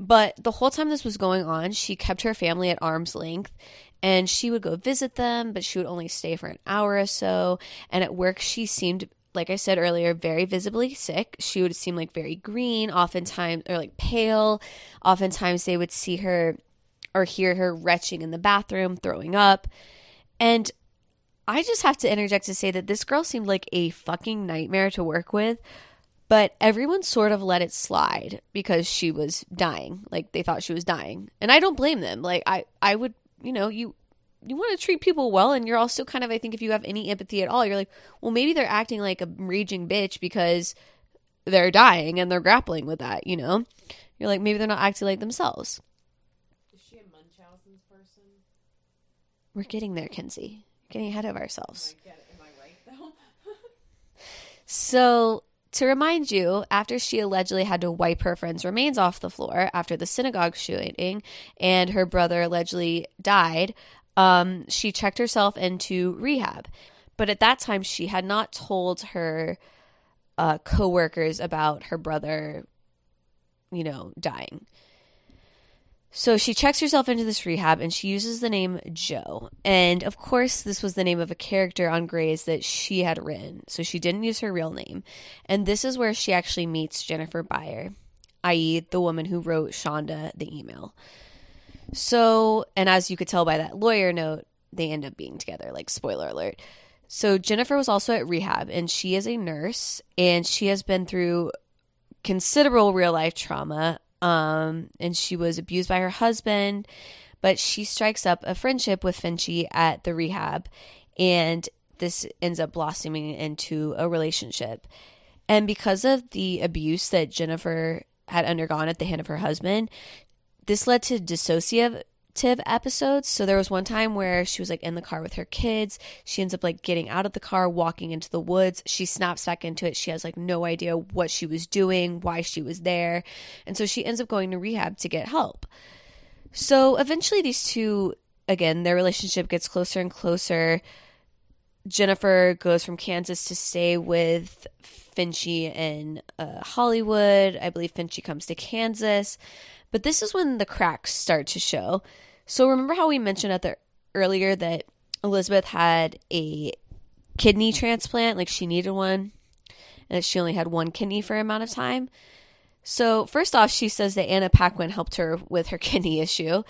But the whole time this was going on, she kept her family at arm's length and she would go visit them, but she would only stay for an hour or so. And at work, she seemed, like I said earlier, very visibly sick. She would seem like very green, oftentimes, or like pale. Oftentimes, they would see her or hear her retching in the bathroom, throwing up. And I just have to interject to say that this girl seemed like a fucking nightmare to work with but everyone sort of let it slide because she was dying like they thought she was dying and i don't blame them like i i would you know you you want to treat people well and you're also kind of i think if you have any empathy at all you're like well maybe they're acting like a raging bitch because they're dying and they're grappling with that you know you're like maybe they're not acting like themselves Is she a Munchausen's person? we're getting there kenzie getting ahead of ourselves I. Am I right though? (laughs) So to remind you, after she allegedly had to wipe her friend's remains off the floor after the synagogue shooting and her brother allegedly died, um, she checked herself into rehab. But at that time, she had not told her uh, coworkers about her brother, you know, dying. So she checks herself into this rehab and she uses the name Joe. And of course, this was the name of a character on Grey's that she had written. So she didn't use her real name. And this is where she actually meets Jennifer Beyer, i.e., the woman who wrote Shonda the email. So, and as you could tell by that lawyer note, they end up being together, like spoiler alert. So Jennifer was also at rehab and she is a nurse and she has been through considerable real life trauma um, and she was abused by her husband. But she strikes up a friendship with Finchy at the rehab, and this ends up blossoming into a relationship. And because of the abuse that Jennifer had undergone at the hand of her husband, this led to dissociative episodes. So there was one time where she was like in the car with her kids. She ends up like getting out of the car, walking into the woods. She snaps back into it. She has like no idea what she was doing, why she was there. And so she ends up going to rehab to get help. So eventually these two again, their relationship gets closer and closer. Jennifer goes from Kansas to stay with Finchy in uh, Hollywood. I believe Finchy comes to Kansas. But this is when the cracks start to show. So remember how we mentioned at the earlier that Elizabeth had a kidney transplant, like she needed one, and that she only had one kidney for an amount of time. So first off, she says that Anna Paquin helped her with her (laughs) kidney issue,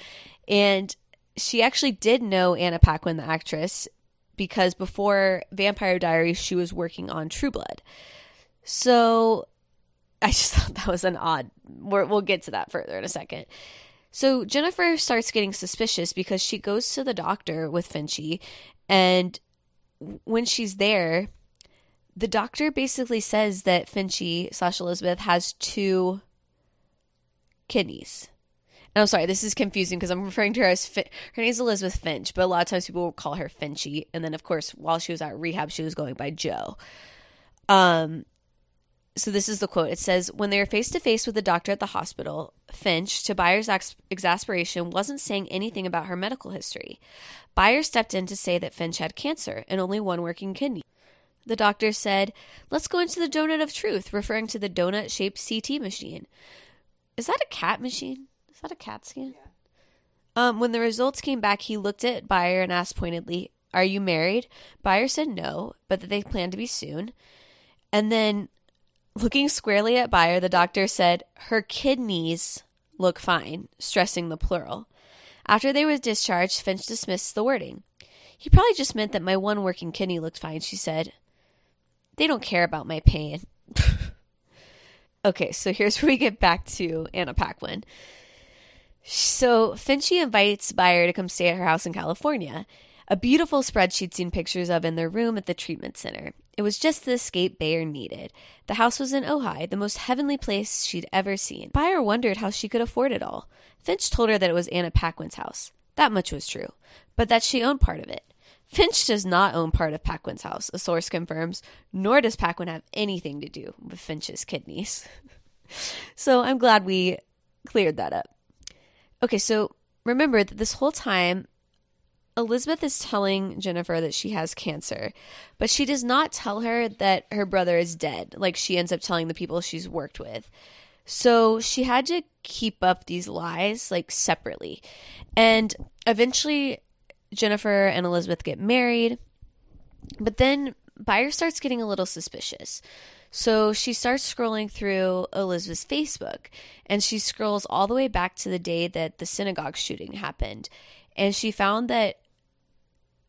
and she actually did know Anna Paquin, the actress, because before Vampire Diaries, she was working on True Blood. So (laughs) I just thought that was an odd. we will get to that further in a second. So Jennifer starts getting suspicious because she goes to the doctor with Finchy, and when she's there, the doctor basically says that Finchy slash Elizabeth has two kidneys. And I'm sorry, this is confusing because I'm referring to her as fin- her name is Elizabeth Finch, but a lot of times people will call her Finchy. And then, of course, while she was at rehab, she was going by Joe. Um, so this is the quote. It says, When they were face to face with the doctor at the hospital, Finch, to Beyer's ex- exasperation, wasn't saying anything about her medical history. Beyer stepped in to say that Finch had cancer and only one working kidney. The doctor said, Let's go into the donut of truth, referring to the donut shaped CT machine. Is that a cat machine? Is that a CAT scan? Yeah. Um, when the results came back, he looked at Beyer and asked pointedly, Are you married? Beyer said no, but that they planned to be soon. And then Looking squarely at Beyer, the doctor said, Her kidneys look fine, stressing the plural. After they were discharged, Finch dismissed the wording. He probably just meant that my one working kidney looked fine, she said. They don't care about my pain. (laughs) okay, so here's where we get back to Anna Paquin. So Finchy invites Beyer to come stay at her house in California a beautiful spread she'd seen pictures of in their room at the treatment center. It was just the escape Beyer needed. The house was in Ojai, the most heavenly place she'd ever seen. Beyer wondered how she could afford it all. Finch told her that it was Anna Paquin's house. That much was true, but that she owned part of it. Finch does not own part of Paquin's house, a source confirms, nor does Paquin have anything to do with Finch's kidneys. (laughs) so I'm glad we cleared that up. Okay, so remember that this whole time Elizabeth is telling Jennifer that she has cancer, but she does not tell her that her brother is dead, like she ends up telling the people she's worked with. So she had to keep up these lies like separately. And eventually Jennifer and Elizabeth get married, but then Beyer starts getting a little suspicious. So she starts scrolling through Elizabeth's Facebook and she scrolls all the way back to the day that the synagogue shooting happened. And she found that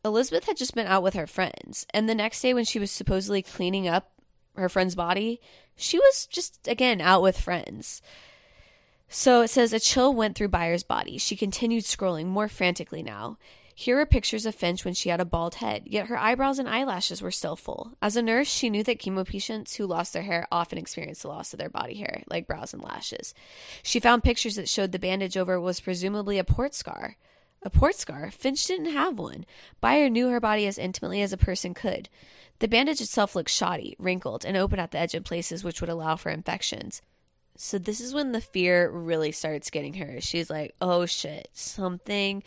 Elizabeth had just been out with her friends, and the next day when she was supposedly cleaning up her friend's body, she was just again out with friends. So it says a chill went through Beyer's body. She continued scrolling more frantically now. Here are pictures of Finch when she had a bald head, yet her eyebrows and eyelashes were still full. As a nurse, she knew that chemo patients who lost their hair often experience the loss of their body hair, like brows and lashes. She found pictures that showed the bandage over was presumably a port scar. A port scar? Finch didn't have one. Beyer knew her body as intimately as a person could. The bandage itself looked shoddy, wrinkled, and open at the edge in places which would allow for infections. So this is when the fear really starts getting her. She's like, "Oh shit, something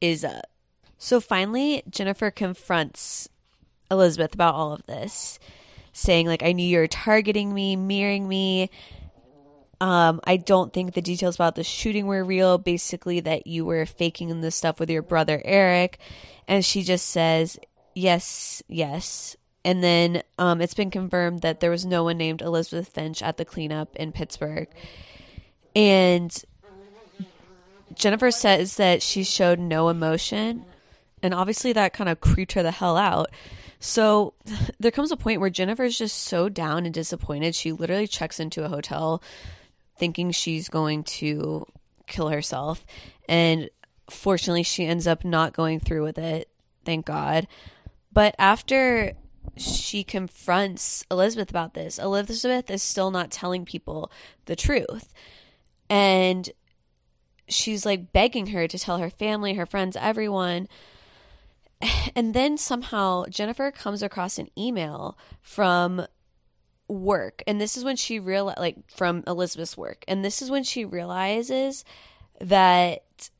is up." So finally, Jennifer confronts Elizabeth about all of this, saying like, "I knew you were targeting me, mirroring me. Um, I don't think the details about the shooting were real. Basically, that you were faking this stuff with your brother Eric." And she just says, "Yes, yes." And then um, it's been confirmed that there was no one named Elizabeth Finch at the cleanup in Pittsburgh. And Jennifer says that she showed no emotion. And obviously, that kind of creeped her the hell out. So (laughs) there comes a point where Jennifer's just so down and disappointed. She literally checks into a hotel thinking she's going to kill herself. And fortunately, she ends up not going through with it. Thank God. But after she confronts Elizabeth about this, Elizabeth is still not telling people the truth. And she's like begging her to tell her family, her friends, everyone. (sighs) And then somehow Jennifer comes across an email from work. And this is when she realized, like, from Elizabeth's work. And this is when she realizes that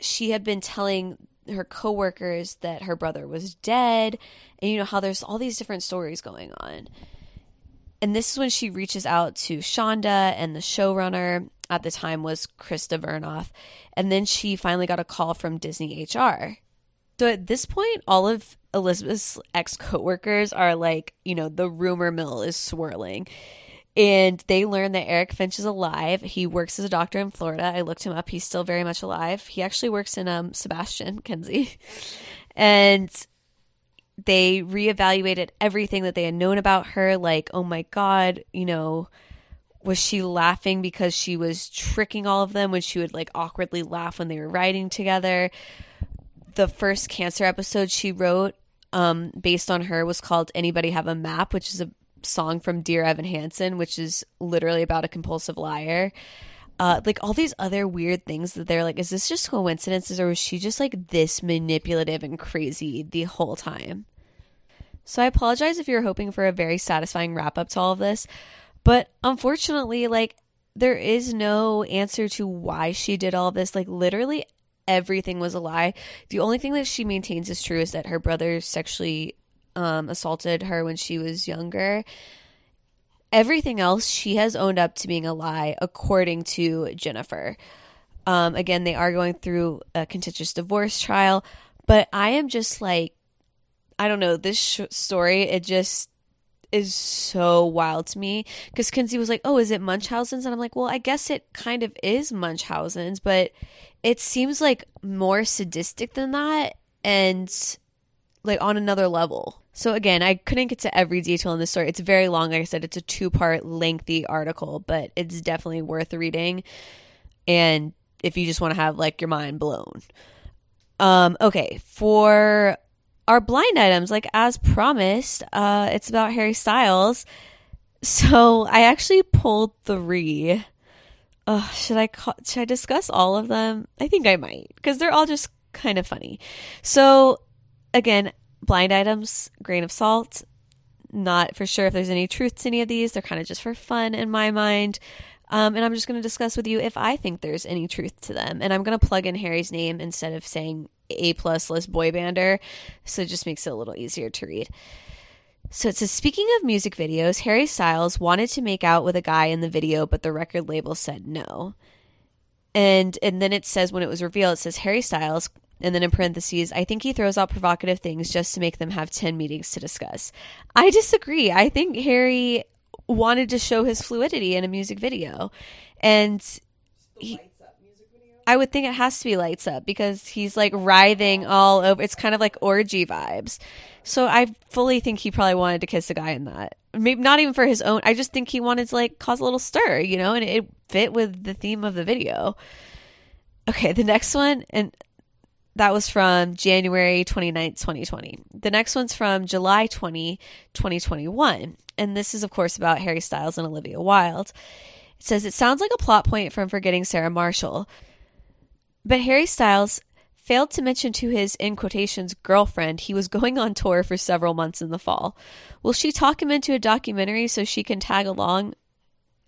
she had been telling her coworkers that her brother was dead and you know how there's all these different stories going on and this is when she reaches out to shonda and the showrunner at the time was krista vernoff and then she finally got a call from disney hr so at this point all of elizabeth's ex coworkers are like you know the rumor mill is swirling and they learn that Eric Finch is alive. He works as a doctor in Florida. I looked him up. He's still very much alive. He actually works in um, Sebastian, (laughs) Kenzie. And they reevaluated everything that they had known about her. Like, oh my God, you know, was she laughing because she was tricking all of them when she would like awkwardly laugh when they were riding together? The first cancer episode she wrote um, based on her was called Anybody Have a Map, which is a song from Dear Evan Hansen, which is literally about a compulsive liar. Uh, like all these other weird things that they're like, is this just coincidences or was she just like this manipulative and crazy the whole time? So I apologize if you're hoping for a very satisfying wrap up to all of this, but unfortunately, like there is no answer to why she did all this. Like literally everything was a lie. The only thing that she maintains is true is that her brother sexually um, assaulted her when she was younger. Everything else she has owned up to being a lie, according to Jennifer. Um, again, they are going through a contentious divorce trial, but I am just like, I don't know, this sh- story, it just is so wild to me because Kenzie was like, "Oh, is it Munchausen's?" And I'm like, "Well, I guess it kind of is Munchausen's, but it seems like more sadistic than that and like on another level. So again, I couldn't get to every detail in this story. It's very long. Like I said, it's a two-part lengthy article, but it's definitely worth reading. And if you just want to have like your mind blown. Um okay, for our blind items, like as promised, uh it's about Harry Styles. So I actually pulled 3 oh, should I call, should I discuss all of them? I think I might because they're all just kind of funny. So again, blind items, grain of salt. Not for sure if there's any truth to any of these. They're kind of just for fun in my mind. Um, and I'm just going to discuss with you if I think there's any truth to them. And I'm going to plug in Harry's name instead of saying A plus list boy bander. So it just makes it a little easier to read. So it says, speaking of music videos, Harry Styles wanted to make out with a guy in the video, but the record label said no. And and then it says when it was revealed, it says Harry Styles, and then in parentheses, I think he throws out provocative things just to make them have 10 meetings to discuss. I disagree. I think Harry wanted to show his fluidity in a music video. And he, I would think it has to be lights up because he's like writhing all over. It's kind of like orgy vibes. So I fully think he probably wanted to kiss a guy in that. Maybe not even for his own. I just think he wanted to like cause a little stir, you know, and it fit with the theme of the video. Okay, the next one, and that was from January 29th, 2020. The next one's from July 20, 2021. And this is, of course, about Harry Styles and Olivia Wilde. It says, It sounds like a plot point from Forgetting Sarah Marshall. But Harry Styles failed to mention to his, in quotations, girlfriend he was going on tour for several months in the fall. Will she talk him into a documentary so she can tag along?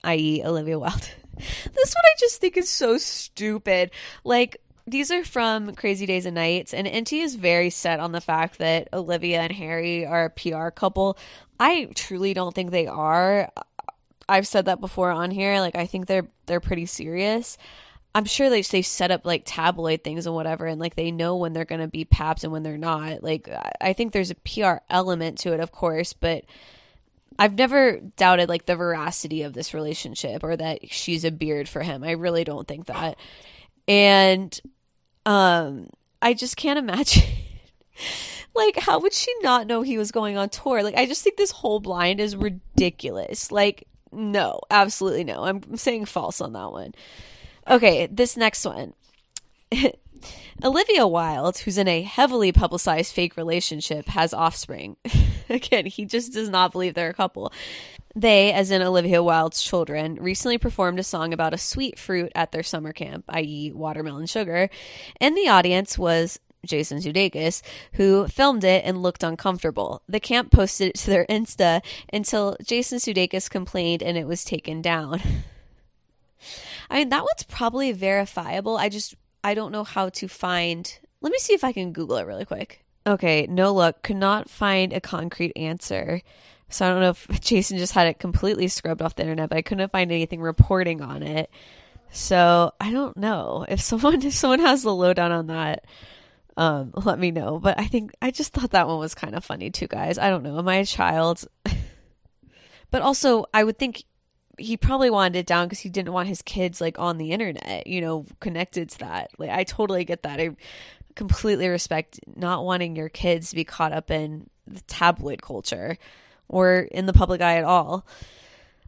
I.e., Olivia Wilde. (laughs) this one I just think is so stupid. Like, these are from Crazy Days and Nights, and Enty is very set on the fact that Olivia and Harry are a PR couple. I truly don't think they are. I've said that before on here. Like, I think they're they're pretty serious. I'm sure they they set up like tabloid things and whatever, and like they know when they're gonna be paps and when they're not. Like, I think there's a PR element to it, of course, but I've never doubted like the veracity of this relationship or that she's a beard for him. I really don't think that. And um I just can't imagine (laughs) like how would she not know he was going on tour? Like I just think this whole blind is ridiculous. Like no, absolutely no. I'm saying false on that one. Okay, this next one. (laughs) Olivia Wilde, who's in a heavily publicized fake relationship, has offspring. (laughs) Again, he just does not believe they're a couple. They, as in Olivia Wilde's children, recently performed a song about a sweet fruit at their summer camp, i.e., watermelon sugar. And the audience was Jason Sudeikis, who filmed it and looked uncomfortable. The camp posted it to their Insta until Jason Sudeikis complained and it was taken down. (laughs) I mean, that one's probably verifiable. I just I don't know how to find. Let me see if I can Google it really quick. Okay, no luck. Could not find a concrete answer. So I don't know if (laughs) Jason just had it completely scrubbed off the internet, but I couldn't find anything reporting on it. So I don't know if someone (laughs) if someone has the lowdown on that. Um, let me know. But I think I just thought that one was kind of funny too, guys. I don't know. Am I a child? (laughs) but also, I would think he probably wanted it down because he didn't want his kids like on the internet, you know, connected to that. Like I totally get that. I completely respect not wanting your kids to be caught up in the tabloid culture or in the public eye at all.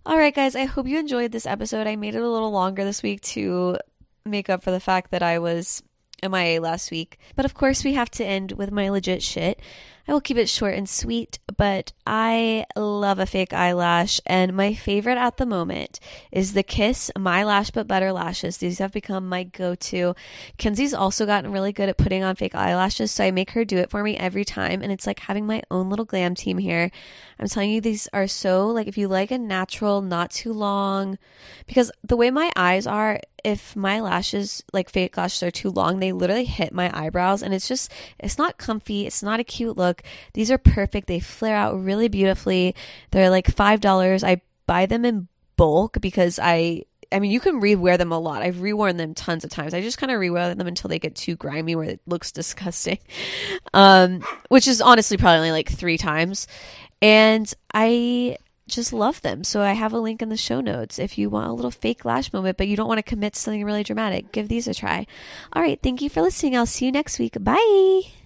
All right, guys, I hope you enjoyed this episode. I made it a little longer this week to make up for the fact that I was MIA last week. But of course, we have to end with my legit shit. I will keep it short and sweet, but I love a fake eyelash, and my favorite at the moment is the Kiss My Lash But Better Lashes. These have become my go to. Kenzie's also gotten really good at putting on fake eyelashes, so I make her do it for me every time, and it's like having my own little glam team here. I'm telling you, these are so like if you like a natural, not too long, because the way my eyes are, if my lashes, like fake lashes, are too long, they literally hit my eyebrows, and it's just, it's not comfy. It's not a cute look. These are perfect. They flare out really beautifully. They're like $5. I buy them in bulk because I I mean, you can rewear them a lot. I've reworn them tons of times. I just kind of rewear them until they get too grimy where it looks (laughs) disgusting. Um, which is honestly probably only like three times. And I just love them. So I have a link in the show notes. If you want a little fake lash moment, but you don't want to commit to something really dramatic, give these a try. All right. Thank you for listening. I'll see you next week. Bye.